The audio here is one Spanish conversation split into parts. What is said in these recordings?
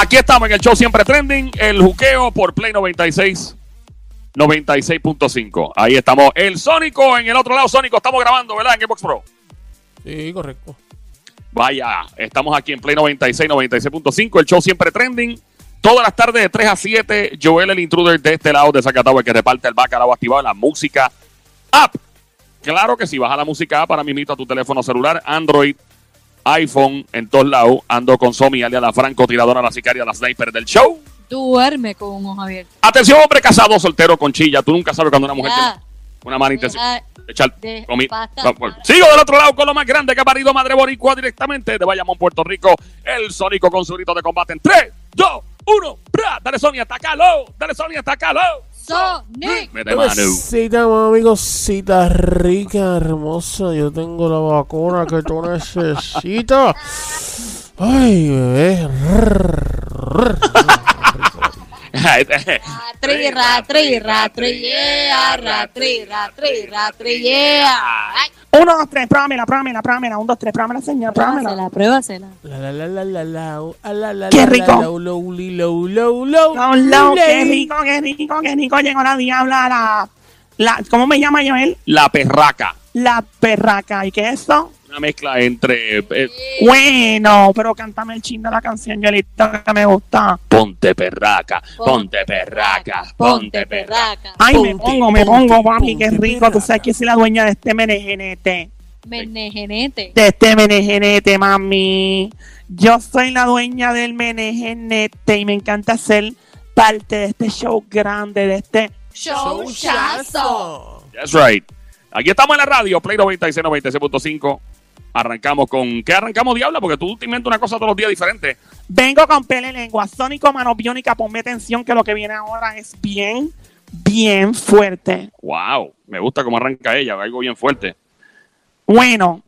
Aquí estamos en el show siempre trending, el juqueo por Play 96. 96.5. Ahí estamos. El Sónico en el otro lado. Sónico, estamos grabando, ¿verdad? En Xbox Pro. Sí, correcto. Vaya, estamos aquí en Play 96, 96.5. El show siempre trending. Todas las tardes de 3 a 7. Joel, el intruder de este lado de Zacatau, el que reparte el bacalao activado en la música app. Claro que si baja la música app para mimito a tu teléfono celular, Android, iPhone, en todos lados. Ando con Somi, alias la francotiradora, la sicaria, la sniper del show. Duerme con un ojo abierto. Atención, hombre casado, soltero, con chilla. Tú nunca sabes cuando una mujer Ya. tiene una mala intención. Echar de- Sigo del otro lado con lo más grande que ha parido Madre Boricua directamente de Bayamón, Puerto Rico. El Sónico con su grito de combate en 3, 2, 1. ¡Bra! Dale, Sonia, atacalo. Dale, Sonia, atacalo. Sonic. Mano. Cosita, mami, cosita rica, hermosa. Yo tengo la vacuna que tú necesitas. Ay, bebé. Ratri, ratri, ratri, yeah, ratri, ratri, ratri, yeah. Ay, Uno, dos, tres, pruébamela, pruébamela, pruébamela. Un, dos, tres, pruébamela, señor, pruébamela. Pruébasela, pruébasela. La la la la la la uh, la la Qué la, rico. la, low, low, low, low, low, qué rico, qué rico, qué rico. Llegó la diabla, la, la, ¿cómo me llama Joel? La perraca. La perraca. ¿Y qué es eso? Una mezcla entre. eh, Bueno, pero cántame el chin de la canción, Joelito, que me gusta. ponte perraca, ponte perraca, ponte perraca. Ay, me pongo, me pongo, papi, qué rico. Tú sabes que soy la dueña de este menegenete. Menegenete. De este menegenete, mami. Yo soy la dueña del menegenete y me encanta ser parte de este show grande, de este Showchazo. That's right. Aquí estamos en la radio, Play 96, 96.5. Arrancamos con. ¿Qué arrancamos, Diabla? Porque tú te inventas una cosa todos los días diferente. Vengo con pele lengua, sónico, mano biónica, ponme atención que lo que viene ahora es bien, bien fuerte. Wow, me gusta cómo arranca ella, algo bien fuerte. Bueno,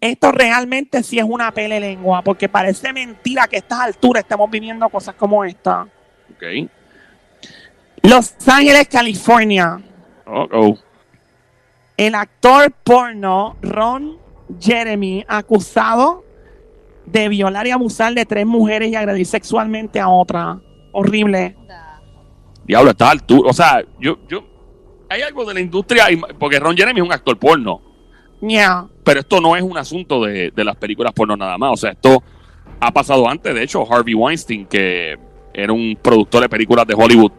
esto realmente sí es una pele lengua, porque parece mentira que a estas alturas estamos viviendo cosas como esta. Ok. Los Ángeles, California. Oh, oh. El actor porno Ron Jeremy, acusado de violar y abusar de tres mujeres y agredir sexualmente a otra. Horrible. Diablo, está alto. O sea, yo, yo. Hay algo de la industria, porque Ron Jeremy es un actor porno. Yeah. Pero esto no es un asunto de, de las películas porno nada más. O sea, esto ha pasado antes. De hecho, Harvey Weinstein, que era un productor de películas de Hollywood,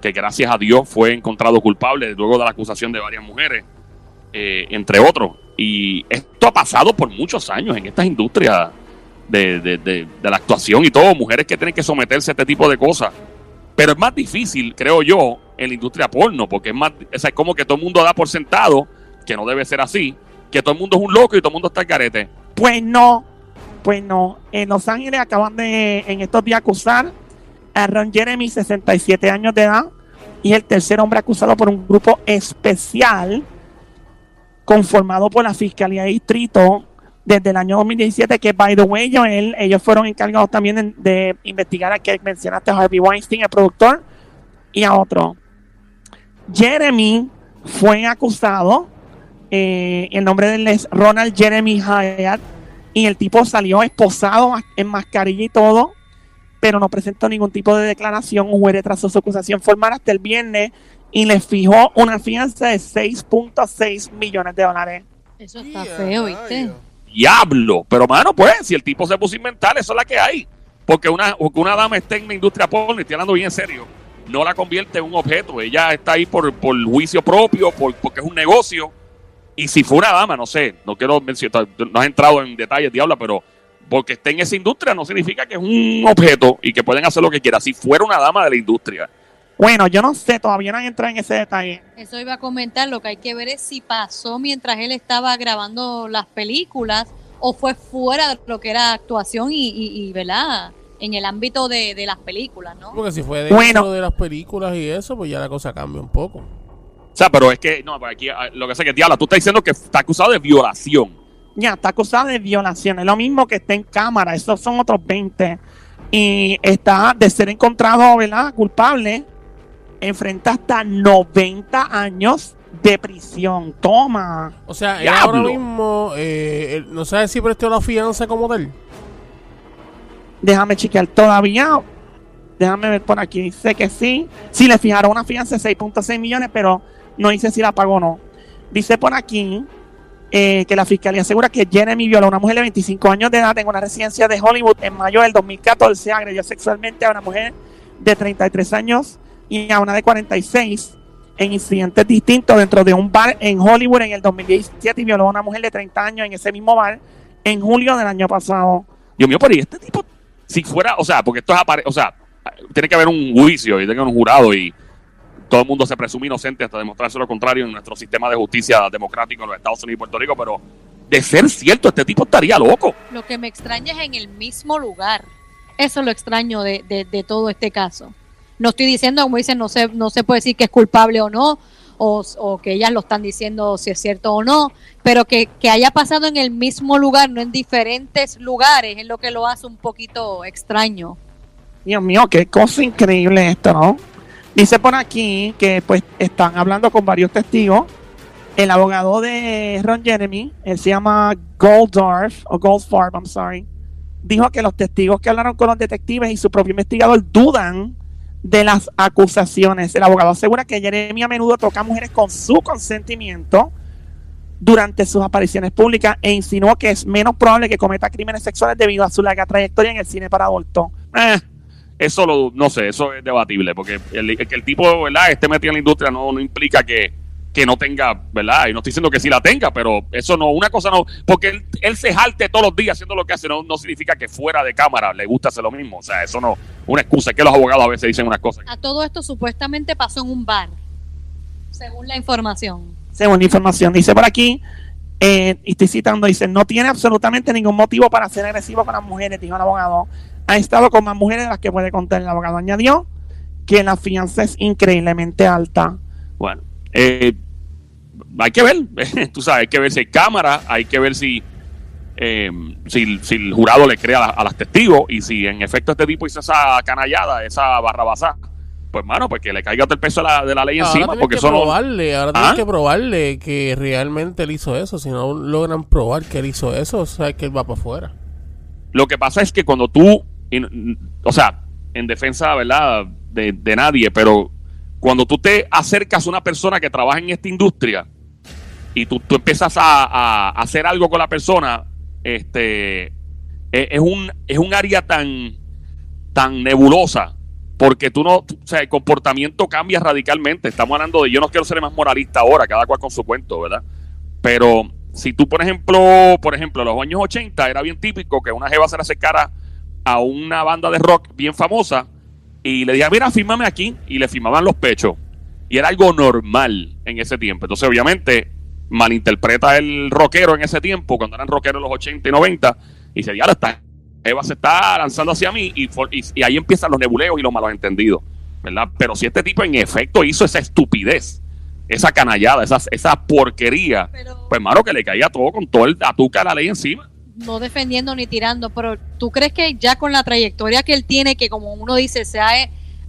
que gracias a Dios fue encontrado culpable luego de la acusación de varias mujeres, eh, entre otros. Y esto ha pasado por muchos años en estas industrias de, de- de- la actuación y todo. Mujeres que tienen que someterse a este tipo de cosas. Pero es más difícil, creo yo, en la industria porno, porque es más, es como que todo el mundo da por sentado, que no debe ser así, que todo el mundo es un loco y todo el mundo está al carete. Pues no, pues no. En Los Ángeles acaban de en estos días acusar a Ron Jeremy, 67 años de edad, y el tercer hombre acusado por un grupo especial conformado por la Fiscalía de Distrito desde el año 2017, que, by the way, Joel, ellos fueron encargados también de, investigar a que mencionaste a Harvey Weinstein, el productor, y a otro. Jeremy fue acusado, eh, el nombre de él es Ronald Jeremy Hyatt, y el tipo salió esposado en mascarilla y todo, pero no presentó ningún tipo de declaración. Un juez retrasó su acusación formal hasta el viernes y le fijó una fianza de 6.6 millones de dólares. Eso está feo, ¿viste? Diablo. Pero, mano, pues, si el tipo se puso a inventar, eso es la que hay. Porque una, porque una dama esté en la industria porno, y estoy hablando bien en serio, no la convierte en un objeto. Ella está ahí por, por juicio propio, por, porque es un negocio. Y si fue una dama, no sé, no quiero mencionar, no has entrado en detalles, Diabla, pero porque esté en esa industria no significa que es un objeto y que pueden hacer lo que quieran. Si fuera una dama de la industria. Bueno, yo no sé, todavía no han entrado en ese detalle. Eso iba a comentar, lo que hay que ver es si pasó mientras él estaba grabando las películas o fue fuera de lo que era actuación y, y, y, ¿verdad? En el ámbito de, de las películas, ¿no? Porque si fue dentro Bueno. de las películas y eso, pues ya la cosa cambia un poco. O sea, pero es que, no, pero aquí ah, lo que sé que Diabla, tú estás diciendo que está acusado de violación. Ya, está acusado de violación. Es lo mismo que está en cámara. Esos son otros 20. Y está de ser encontrado, ¿verdad? Culpable. Enfrenta hasta 90 años de prisión. Toma. O sea, él ahora mismo, eh, no sabe si prestó la fianza como tal. Déjame chequear todavía. Déjame ver por aquí. Dice que sí. Sí, le fijaron una fianza de 6.6 millones, pero no dice si la pagó o no. Dice por aquí eh, que la fiscalía asegura que Jeremy violó a una mujer de 25 años de edad en una residencia de Hollywood en mayo del 2014. Agredió sexualmente a una mujer de 33 años y a una de 46 en incidentes distintos dentro de un bar en Hollywood en el 2017 y violó a una mujer de 30 años en ese mismo bar en julio del año pasado. Dios mío, pero ¿y este tipo? Si fuera, o sea, porque esto es apare- o sea, tiene que haber un juicio y tiene que haber un jurado y todo el mundo se presume inocente hasta demostrarse lo contrario en nuestro sistema de justicia democrático en los Estados Unidos y Puerto Rico, pero de ser cierto, este tipo estaría loco. Lo que me extraña es en el mismo lugar. Eso es lo extraño de, de- de todo este caso. No estoy diciendo, como dicen, no se, no se puede decir que es culpable o no, o, que ellas lo están diciendo si es cierto o no, pero que, que haya pasado en el mismo lugar, no en diferentes lugares, es lo que lo hace un poquito extraño. Dios mío, qué cosa increíble esto, ¿no? Dice por aquí que pues están hablando con varios testigos. El abogado de Ron Jeremy, él se llama Goldorf, o Goldfarb, I'm sorry, dijo que los testigos que hablaron con los detectives y su propio investigador dudan de las acusaciones. El abogado asegura que Jeremy a menudo toca a mujeres con su consentimiento durante sus apariciones públicas e insinuó que es menos probable que cometa crímenes sexuales debido a su larga trayectoria en el cine para adultos. Eh, eso lo, no sé, eso es debatible, porque el, que el tipo, ¿verdad?, esté metido en la industria no, no implica que, que no tenga, ¿verdad? Y no estoy diciendo que sí la tenga, pero eso no, una cosa no, porque él, él se jalte todos los días haciendo lo que hace, no, no significa que fuera de cámara le gusta hacer lo mismo. O sea, eso no, una excusa, es que los abogados a veces dicen unas cosas. A todo esto supuestamente pasó en un bar, según la información. según la información. Dice por aquí, eh, y estoy citando, dice, no tiene absolutamente ningún motivo para ser agresivo con las mujeres, dijo el abogado. Ha estado con más mujeres de las que puede contar. El abogado añadió que la fianza es increíblemente alta. Bueno, eh, hay que ver, tú sabes, hay que ver si hay cámara, hay que ver si, eh, si, si el jurado le cree a, a las testigos y si en efecto este tipo hizo esa canallada, esa barrabasá, pues mano, pues que le caiga todo el peso de la, de la ley Ahora encima, porque que eso no... probarle, ahora ¿Ah? tienes que probarle que realmente él hizo eso. Si no logran probar que él hizo eso, o sea que él va para afuera. Lo que pasa es que cuando tú, o sea, en defensa, ¿verdad? De, de nadie, pero cuando tú te acercas a una persona que trabaja en esta industria y tú, tú empiezas a, hacer algo con la persona, este, es, es un, es un área tan, tan nebulosa. Porque tú no, o sea, el comportamiento cambia radicalmente. Estamos hablando de, yo no quiero ser más moralista ahora, cada cual con su cuento, ¿verdad? Pero si tú, por ejemplo, por ejemplo, en los años 80 era bien típico que una jeva se le acercara a una banda de rock bien famosa y le dijera, mira, fírmame aquí, y le firmaban los pechos. Y era algo normal en ese tiempo. Entonces, obviamente, malinterpreta el rockero en ese tiempo, cuando eran rockeros en los 80 y 90, y dice, diablo, esta jeva se está lanzando hacia mí, y, for- y, y ahí empiezan los nebuleos y los malos entendidos, ¿verdad? Pero si este tipo en efecto hizo esa estupidez, esa canallada, esa, esa porquería, Pero pues, mano, que le caía todo con todo el atuca la ley encima. no defendiendo ni tirando, pero ¿tú crees que ya con la trayectoria que él tiene, que como uno dice, se ha,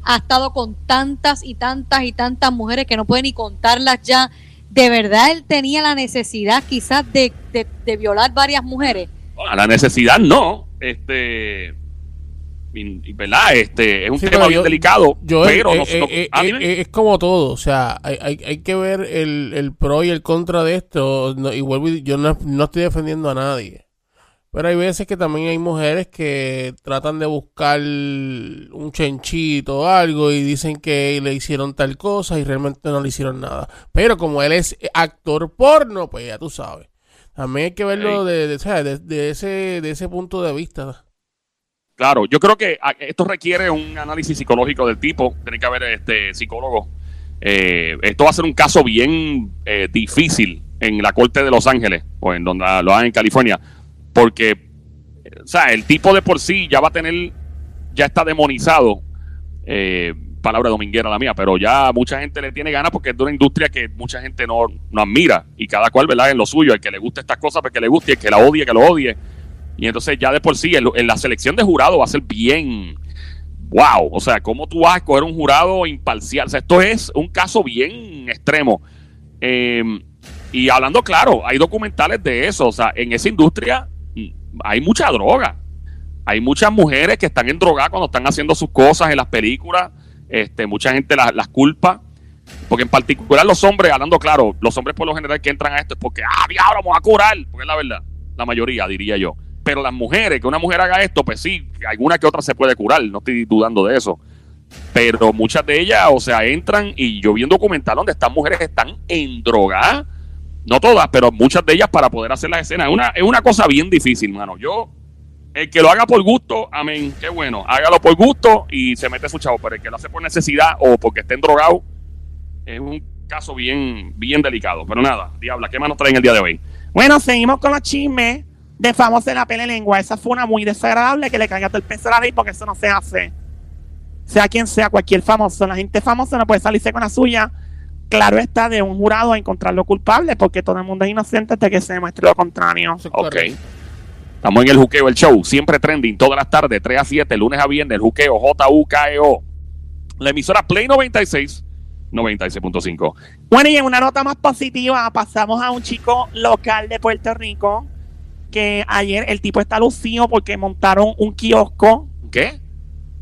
ha estado con tantas y tantas y tantas mujeres que no puede ni contarlas ya, de verdad él tenía la necesidad quizás de, de, de violar varias mujeres? A la necesidad no, este, ¿verdad? Este, es un Sí, tema pero bien yo- delicado, Yo, pero no, no- dime. es como todo, o sea, hay, hay, hay que ver el, el pro y el contra de esto. No, y vuelvo yo no, no estoy defendiendo a nadie. Pero hay veces que también hay mujeres que tratan de buscar un chenchito o algo y dicen que le hicieron tal cosa y realmente no le hicieron nada. Pero como él es actor porno, pues ya tú sabes. También hay que verlo de, de, ¿sabes? de- de ese, de ese punto de vista. Claro, yo creo que ah, esto requiere un análisis psicológico del tipo. Tiene que haber este psicólogo. Eh, esto va a ser un caso bien eh, difícil en la corte de Los Ángeles o en donde lo hagan en California, porque, o sea, el tipo de por sí ya va a tener, ya está demonizado. eh, palabra dominguera la mía, pero ya mucha gente le tiene ganas porque es de una industria que mucha gente no, no admira y cada cual, ¿verdad? En lo suyo, el que le guste estas cosas, porque le guste, el que la odie, que lo odie. Y entonces ya de por sí, en, la selección de jurado va a ser bien, wow, o sea, ¿cómo tú vas a escoger un jurado imparcial? O sea, esto es un caso bien extremo. Eh, y hablando claro, hay documentales de eso, o sea, en esa industria hay mucha droga. hay muchas mujeres que están en droga cuando están haciendo sus cosas en las películas. Este, mucha gente las, las culpa. Porque en particular los hombres, hablando claro, los hombres por lo general que entran a esto es porque, ah, diablo, vamos a curar. Porque es la verdad. La mayoría, diría yo. Pero las mujeres, que una mujer haga esto, pues sí, alguna que otra se puede curar. No estoy dudando de eso. Pero muchas de ellas, o sea, entran y yo vi un documental donde estas mujeres están en droga. No todas, pero muchas de ellas para poder hacer las escenas. Es una, es una cosa bien difícil, mano. Yo, el que lo haga por gusto, amén, qué bueno. Hágalo por gusto y se mete su chavo. Pero el que lo hace por necesidad o porque estén drogado, es un caso bien, bien delicado. Pero nada, diabla, ¿qué más nos traen el día de hoy? Bueno, seguimos con los chismes de famosos de la pele lengua. Esa fue una muy desagradable que le caiga el peso a la ley porque eso no se hace. Sea quien sea, cualquier famoso. La gente famosa no puede salirse con la suya. Claro está de un jurado a encontrarlo culpable porque todo el mundo es inocente hasta que se demuestre lo contrario. Ok. Estamos en el juqueo, el show. Siempre trending, todas las tardes, 3 a 7, lunes a viernes, el juqueo, J-U-K-E-O. E La emisora Play 96, 96.5. Bueno, y en una nota más positiva, pasamos a un chico local de Puerto Rico que ayer el tipo está lucido porque montaron un kiosco, ¿Qué?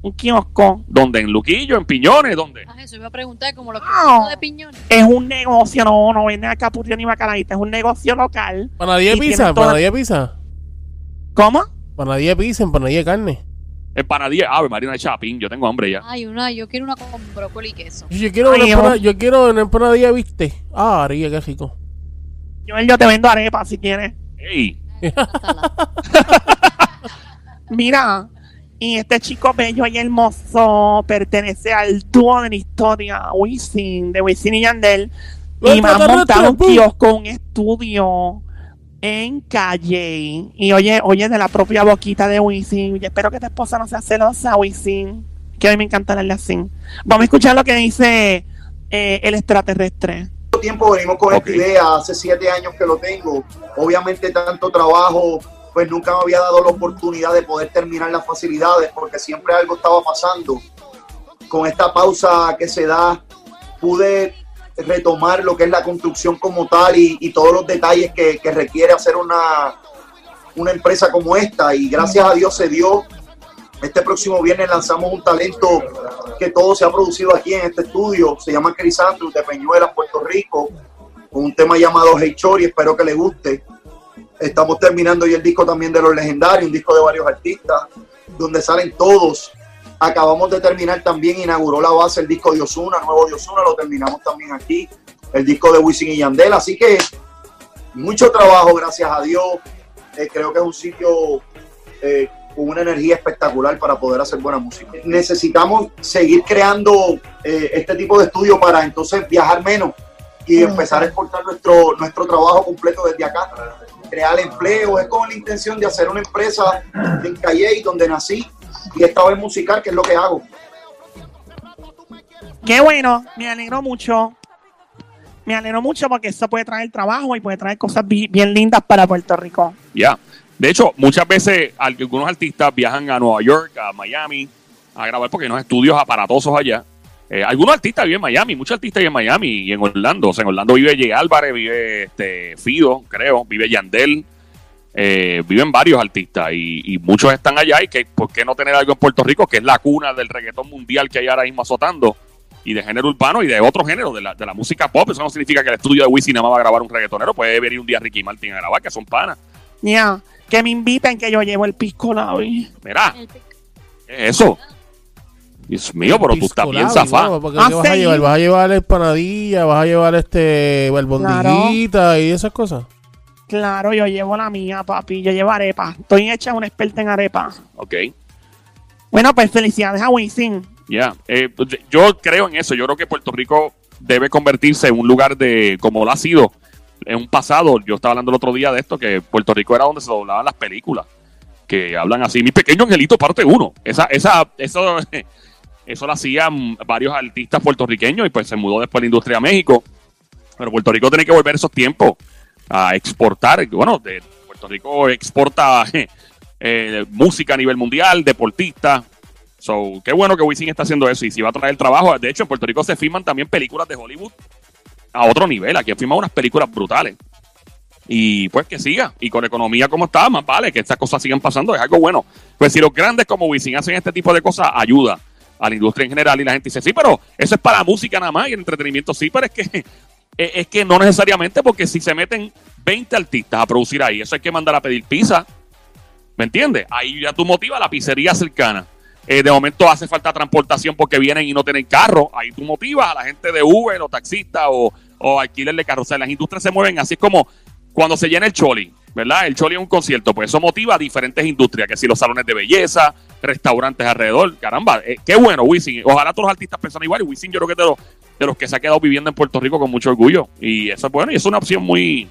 Un kiosco. ¿Dónde? ¿En Luquillo? ¿En Piñones? ¿Dónde? Ah, eso iba a preguntar como los No. de piñones. Es un negocio, no, no venden acá capurria ni bacalaíta, es un negocio local. Panadilla de pizza, panadilla de pizza. ¿Cómo? Panadilla de pizza, empanadilla de carne. Empanadilla. Ave María, una chapín. Yo tengo hambre ya. Ay, una, yo quiero una con brócoli y queso. Yo quiero, Ay, una, amor. empana- yo quiero una empanadilla, ¿viste? Ah, María, qué rico. Yo, yo te vendo arepa si quieres. ¡Ey! Mira, y este chico bello y hermoso pertenece al dúo de la historia, Wisin, de Wisin y Yandel. Y me han montado un kiosco, un estudio en calle. Y oye, oye, de la propia boquita de Wisin. Y espero que tu esposa no sea celosa, Wisin. Que a mí me encanta hablarle así. Vamos a escuchar lo que dice eh, el extraterrestre. tiempo venimos con esta idea, hace siete años que lo tengo. Obviamente tanto trabajo, pues nunca me había dado la oportunidad de poder terminar las facilidades porque siempre algo estaba pasando. Con esta pausa que se da, pude retomar lo que es la construcción como tal y, todos los detalles que, requiere hacer una, una empresa como esta. Y gracias a Dios se dio. Este próximo viernes lanzamos un talento que todo se ha producido aquí en este estudio. Se llama Crisandrus de Peñuelas, Puerto Rico, con un tema llamado Hey Chori. Espero que le guste. Estamos terminando ya el disco también de los legendarios, un disco de varios artistas, donde salen todos. Acabamos de terminar también, inauguró la base el disco de Osuna, nuevo de Osuna, lo terminamos también aquí, el disco de Wisin y Yandel. Así que mucho trabajo, gracias a Dios. Eh, creo que es un sitio eh, con una energía espectacular para poder hacer buena música. Necesitamos seguir creando eh, este tipo de estudio para entonces viajar menos y empezar a exportar nuestro, nuestro trabajo completo desde acá. Crear empleo, es con la intención de hacer una empresa en Calle donde nací y esta vez musical, que es lo que hago. Qué bueno, me alegro mucho. Me alegro mucho porque eso puede traer trabajo y puede traer cosas bi- bien lindas para Puerto Rico. Ya. De hecho, muchas veces algunos artistas viajan a Nueva York, a Miami, a grabar porque hay unos estudios aparatosos allá. Eh, algunos artistas viven en Miami, muchos artistas viven en Miami y en Orlando. O sea, en Orlando vive Jay Álvarez, vive este Fido, creo, vive Yandel. Eh, viven varios artistas y, y muchos están allá. Y que, ¿por qué no tener algo en Puerto Rico, que es la cuna del reggaetón mundial que hay ahora mismo azotando? Y de género urbano y de otro género, de la, de la música pop. Eso no significa que el estudio de Wisin nada más va a grabar un reggaetonero. Puede venir un día Ricky Martin a grabar, que son panas. Ya, que me inviten que yo llevo el pisco hoy. Mira, ¿qué es eso? Dios mío, pero tú estás bien zafado. porque Ah, ¿qué vas a llevar? ¿Vas a llevar empanadilla? ¿Vas a llevar este albondiguita y esas cosas? Claro, yo llevo la mía, papi. Yo llevo arepa. Estoy hecha una experta en arepa. Ok, Bueno, pues felicidades a Wisin. ya. Eh, pues, yo creo en eso. Yo creo que Puerto Rico debe convertirse en un lugar de, como lo ha sido en un pasado. Yo estaba hablando el otro día de esto, que Puerto Rico era donde se doblaban las películas. Que hablan así, mi pequeño angelito parte uno. Esa, esa, eso, eso lo hacían varios artistas puertorriqueños y pues se mudó después la industria a México. Pero Puerto Rico tiene que volver esos tiempos a exportar. Bueno, de, Puerto Rico exporta eh, música a nivel mundial, deportistas. So, qué bueno que Wisin está haciendo eso y si va a traer trabajo. De hecho, en Puerto Rico se filman también películas de Hollywood a otro nivel. Aquí han filmado unas películas brutales. Y pues que siga. Y con economía como está, más vale que estas cosas sigan pasando, es algo bueno. Pues si los grandes como Wisin hacen este tipo de cosas, ayuda a la industria en general. Y la gente dice, sí, pero eso es para música nada más y el entretenimiento. Sí, pero es que, es que no necesariamente, porque si se meten 20 artistas a producir ahí, eso hay que mandar a pedir pizza. ¿Me entiendes? Ahí ya tú motivas la pizzería cercana. Eh, de momento hace falta transportación porque vienen y no tienen carro. Ahí tú motivas a la gente de Uber o taxistas o, o alquiler de carros. O sea, las industrias se mueven así es como cuando se llena el Choli, ¿verdad? El Choli es un concierto, pues eso motiva a diferentes industrias, que si los salones de belleza, restaurantes alrededor. Caramba, eh, qué bueno, Wisin. Ojalá todos los artistas pensan igual. Y Wisin yo creo que es de los, de los que se ha quedado viviendo en Puerto Rico con mucho orgullo. Y eso es bueno y es una opción muy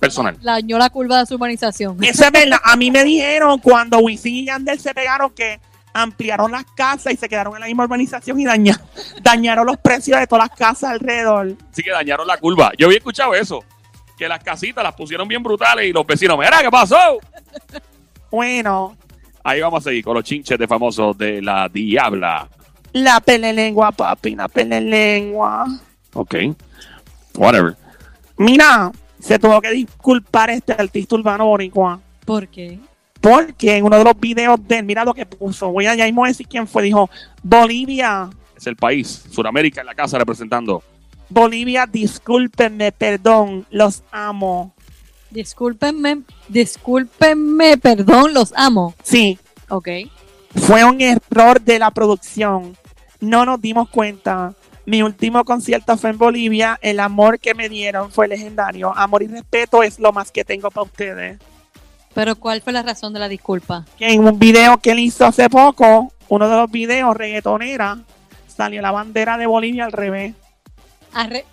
personal. La dañó la curva de su urbanización. Eso es verdad. A mí me dijeron cuando Wisin y Yandel se pegaron que ampliaron las casas y se quedaron en la misma urbanización y daña- dañaron los precios de todas las casas alrededor. Así que dañaron la curva. Yo había escuchado eso, que las casitas las pusieron bien brutales y los vecinos, mira, ¿qué pasó? Bueno, Ahí vamos a seguir con los chinches de famosos de la Diabla. la pelelengua, papi, la pelelengua. Ok. Whatever. Mira, se tuvo que disculpar este artista urbano boricua. ¿Por qué? Porque en uno de los videos de él, mira lo que puso. Voy a ya mismo decir quién fue. Dijo, Bolivia, Es el país. Sudamérica en la casa representando. Bolivia, discúlpenme, perdón, los amo. Discúlpenme, discúlpenme, perdón, los amo. Sí, Ok. fue un error de la producción. No nos dimos cuenta. Mi último concierto fue en Bolivia. El amor que me dieron fue legendario. Amor y respeto es lo más que tengo para ustedes. Pero ¿cuál fue la razón de la disculpa? Que en un video que él hizo hace poco, uno de los videos reggaetonera, salió la bandera de Bolivia al revés, Al, re-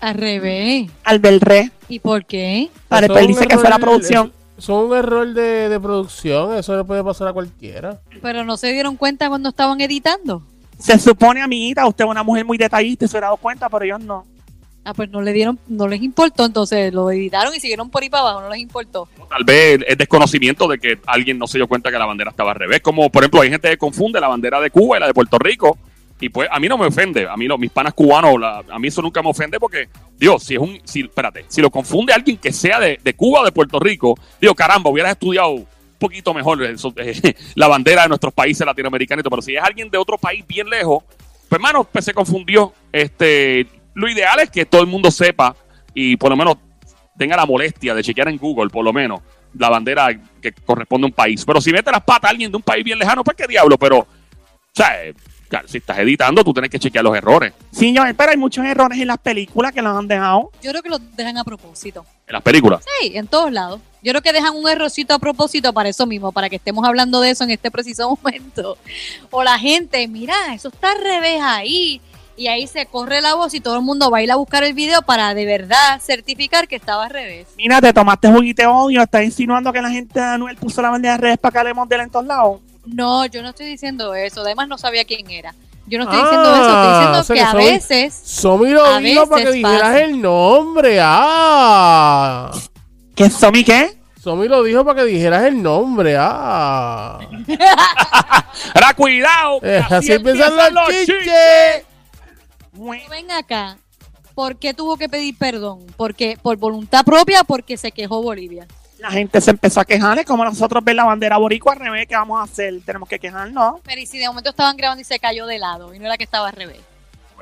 al revés. al del re. ¿Y por qué? Para un dice que fue la producción. Eso es un error de, de producción, eso le puede pasar a cualquiera. Pero no se dieron cuenta cuando estaban editando. Se supone, amiguita, usted es una mujer muy detallista y se hubiera dado cuenta, pero ellos no. Ah, pues no le dieron, no les importó, entonces lo editaron y siguieron por ahí para abajo, no les importó. Tal vez es desconocimiento de que alguien no se dio cuenta que la bandera estaba al revés. Como, por ejemplo, hay gente que confunde la bandera de Cuba y la de Puerto Rico. Y pues a mí no me ofende. A mí, los, mis panas cubanos, a mí eso nunca me ofende porque, Dios, si es un. Si, espérate, si lo confunde alguien que sea de, de Cuba o de Puerto Rico, digo, caramba, hubieras estudiado un poquito mejor eh, la bandera de nuestros países latinoamericanos. Pero si es alguien de otro país bien lejos, pues, hermano, pues se confundió. Este, lo ideal es que todo el mundo sepa y por lo menos tenga la molestia de chequear en Google, por lo menos, la bandera que corresponde a un país. Pero si mete las patas a alguien de un país bien lejano, pues qué diablo, pero, o sea, claro, si estás editando, tú tienes que chequear los errores. Sí, yo, pero hay muchos errores en las películas que los han dejado. Yo creo que lo dejan a propósito. En las películas. Sí, en todos lados. Yo creo que dejan un errorcito a propósito para eso mismo, para que estemos hablando de eso en este preciso momento. O la gente, mira, eso está al revés ahí. Y ahí se corre la voz y todo el mundo va a ir a buscar el video para de verdad certificar que estaba al revés. Mira, te tomaste juguito odio, estás insinuando que la gente de Anuel puso la bandera de redes para que hablemos de él en todos lados. No, yo no estoy diciendo eso. Además, no sabía quién era. Yo no estoy diciendo eso. Estoy Ah, diciendo o sea que que a soy- veces. Somi lo A dijo para que dijeras pasa. el nombre. Ah. ¿Qué Somi qué? Somi lo dijo para que dijeras el nombre. Ah. ¡Ahora cuidado! Eh, así empiezan los chiches. Ven acá. ¿Por qué tuvo que pedir perdón? Porque por voluntad propia, o porque se quejó Bolivia. La gente se empezó a quejar, es como nosotros ver la bandera boricua al revés, ¿qué vamos a hacer? Tenemos que quejarnos. Pero y si de momento estaban grabando y se cayó de lado y no era que estaba al revés.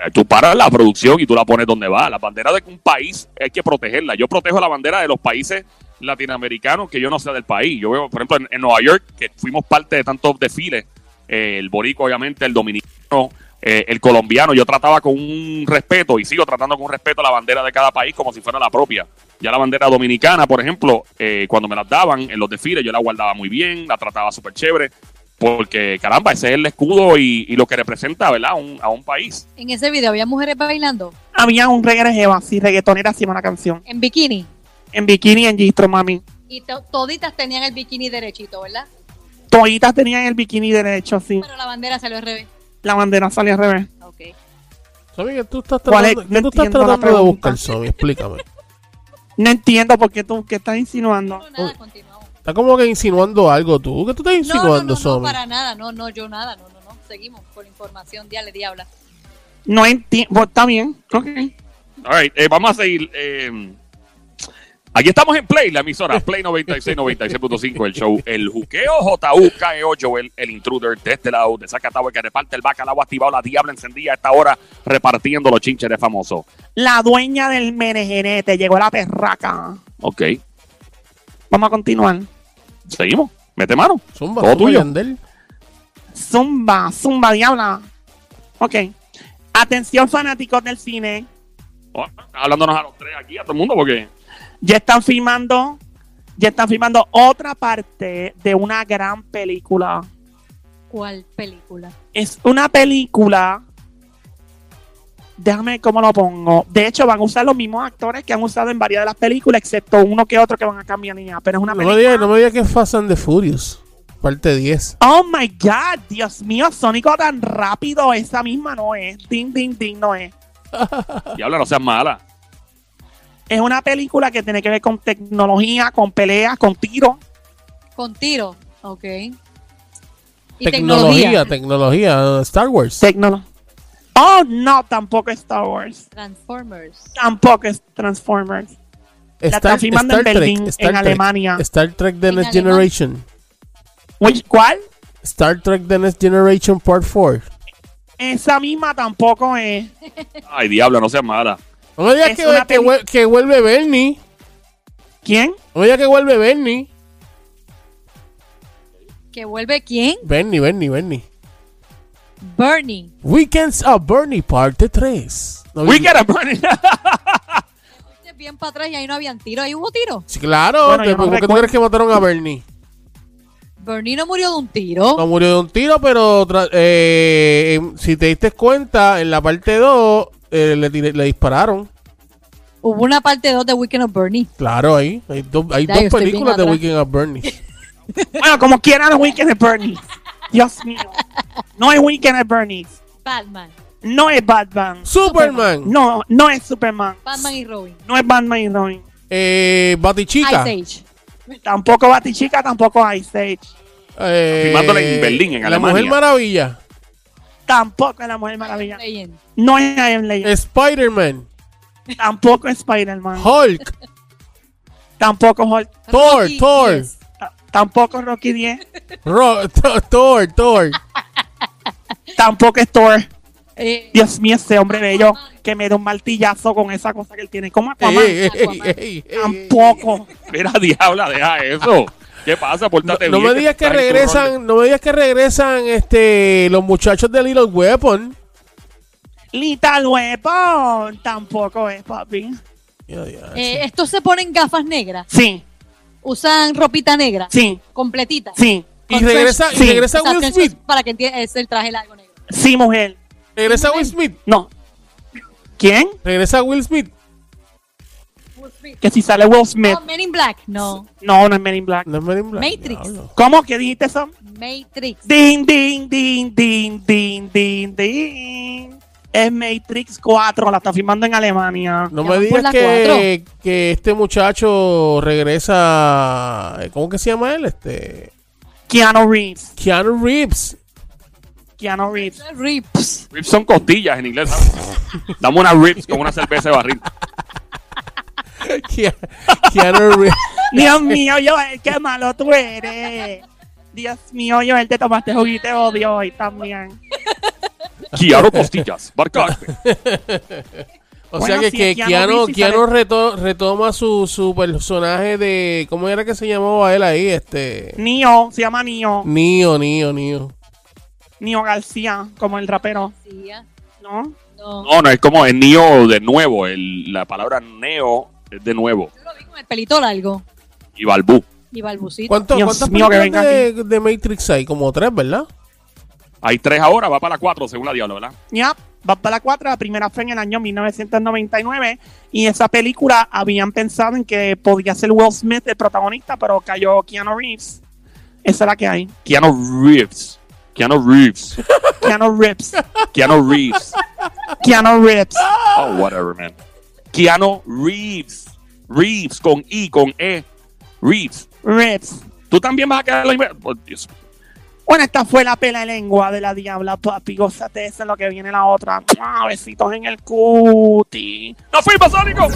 Eh, Tú paras la producción y tú la pones donde va. La bandera de un país hay que protegerla. Yo protejo la bandera de los países latinoamericanos que yo no sea del país. Yo veo, por ejemplo, en, en Nueva York, que fuimos parte de tantos desfiles, eh, el borico, obviamente, el dominicano, eh, el colombiano, yo trataba con un respeto y sigo tratando con un respeto a la bandera de cada país como si fuera la propia. Ya la bandera dominicana, por ejemplo, eh, cuando me la daban en los desfiles, yo la guardaba muy bien, la trataba súper chévere, porque caramba, ese es el escudo y, y lo que representa, ¿verdad? A un, a un país. En ese video había mujeres bailando Había un reggae así, reggaetonera hacía una canción. en bikini. En bikini, en gistro, mami. Y to- toditas tenían el bikini derechito, ¿verdad? Toditas tenían el bikini derecho, así. Pero la bandera salió al revés. La bandera salía al revés. Ok. Somi, ¿qué tú estás tratando, No qué tú estás entiendo la tratando de buscar, Somi? Explícame. No entiendo por qué tú, qué estás insinuando. No, nada, continuamos. Está como que insinuando algo tú. ¿Qué tú estás No, no, insinuando, no, no, Somi? para nada. No, no, yo nada. No, no, no. Seguimos con información. Diale, diabla. No entiendo. Está bien, ok. All right, eh, vamos a seguir. eh, Aquí estamos en Play, la emisora Play 96, 96.5, el show El Juqueo, JUKEO, Joel, el intruder de este lado, de Zacatau, que reparte el bacalao activado, la diabla encendida a esta hora, repartiendo los chinches de famoso. La dueña del merejerete, llegó la perraca. Ok, Vamos a continuar. seguimos. Mete mano. Zumba, Todo zumba, tuyo. Yandel. Zumba, zumba, diabla. Ok. Atención, fanáticos del cine. Oh, hablándonos a los tres aquí, a todo el mundo, porque Ya están filmando, ya están filmando otra parte de una gran película. ¿Cuál película? Es una película. Déjame ver cómo lo pongo. De hecho, van a usar los mismos actores que han usado en varias de las películas, excepto uno que otro que van a cambiar ni nada. Pero es una No me digas no me diga que es Fast and the Furious. Parte 10. Oh my god, Dios mío, Sónico tan rápido. Esa misma no es. Ding, ding, ding, no es. diabla, no seas mala. Es una película que tiene que ver con tecnología, con peleas, con tiro. Con tiro. Ok. Y Tecnología, tecnología. Star Wars. Tecnolo Oh, no, tampoco es Star Wars. Transformers. Tampoco es Transformers. La Star, están filmando en Berlín, en Alemania. Star Trek The Next. Generation. Which- ¿Cuál? Star Trek The Next Generation Part 4. Esa misma tampoco es. Ay, diabla, no seas mala. No me digas Es que, que, peli- vuel- que vuelve Bernie. ¿Quién? No me digas que vuelve Bernie. ¿Que vuelve quién? Bernie, Bernie, Bernie. Bernie. Weekends of Bernie Parte 3. No, We get a burning. Fuiste Bien para atrás y ahí no habían tiro. Ahí hubo tiro. Sí, claro. Bueno, ¿te- yo no ¿Por qué tú crees que mataron a Bernie? Bernie no murió de un tiro. No murió de un tiro, pero eh, em, si te diste cuenta, en la parte 2 eh, le, dispararon. Hubo una parte 2 de Weekend of Bernie. Claro, ahí. Hay, dos- hay Ya, dos películas de. Weekend of Bernie. Bueno, como quieran, el Weekend at Bernie's. Dios mío. No es Weekend at Bernie's. Batman. No es Batman. Superman. No, no es Superman. Batman y Robin. No es Batman y Robin. Eh, Batichica. Ice Age. Tampoco Batichica, tampoco Ice Age. Eh, Filmándola en Berlín, en La Alemania. Mujer Maravilla. Tampoco es la Mujer Maravilla. Legend. No es I Am Legend. Spider-Man. Tampoco es Spider-Man. Hulk. Tampoco Hulk. Thor, Rocky Thor. 10. Ta- Tampoco Rocky 10. Ro- Thor, Thor. Tampoco es Thor. Eh, Dios mío, ese hombre bello que me da un martillazo con esa cosa que él tiene. ¿Cómo Aquaman? Ey, ey, Aquaman. ey, ey, ey. Tampoco. Mira, diabla, deja eso. ¿Qué pasa? No, Pórtate no bien, me digas que regresan, no me digas que regresan este los muchachos de Little Weapon. Little Weapon. Tampoco es, papi. Eh, estos se ponen gafas negras. Sí, Usan ropita negra. sí, Completita. sí. Y regresa, y Sí. regresa O sea, Will Smith. Para que entiendas, es el traje largo negro. Sí, mujer. Regresa Will Smith. No. ¿Quién? Regresa Will Smith. Que si sale Will Smith. Oh, Men in Black. No. No, no es Men in Black. No es Men in Black. Matrix. Diablo. ¿Cómo que dijiste eso? Matrix. Ding, ding, ding, ding, ding, ding, ding. Es Matrix 4, la está filmando en Alemania. No Ya me digas que, que este muchacho regresa. ¿Cómo que se llama él? Este. Keanu Reeves. Keanu Reeves. Keanu Reeves. Rips. Ribs son costillas en inglés. ¿sabes? Dame unas ribs con una cerveza de barril. Ke- Keanu Reeves. Dios mío, Joel, qué malo tú eres. Dios mío, Joel, te tomaste juguito de odio hoy también. Kiaro Costillas, Barcarte. O Bueno, sea que, sí, que Keanu Keanu, Keanu reto- retoma su, su personaje de. ¿Cómo era que se llamaba él ahí? Este. Nio, se llama Nio. Nio, Nio, Nio. Nio García, como el rapero. Sí, ya. ¿No? No. No, no, es como el neo de nuevo. El, la palabra neo es de nuevo. Yo lo vi con el pelito largo. Y Balbú. Y balbucito. ¿Cuánto- Dios ¿Cuántas mío, que películas venga de, de Matrix hay? Como tres, ¿verdad? Hay tres ahora, va para la cuatro, según la diablo, ¿verdad? Ya, va para la 4, la primera fue en el año 1999 y esa película habían pensado en que podía ser Will Smith el protagonista, pero cayó Keanu Reeves. Esa es la que hay. Keanu Reeves. Keanu Reeves. Keanu Reeves. Keanu Reeves. Keanu Reeves. Oh, whatever, man. Keanu Reeves. Reeves con I, con E. Reeves. Reeves. Tú también vas a quedar la Oh, Dios. Bueno, esta fue la pela de lengua de la diabla, papi. Gózate esa en lo que viene la otra. ¡Mua! Besitos en el cuti. ¡No fuimos, Sónico!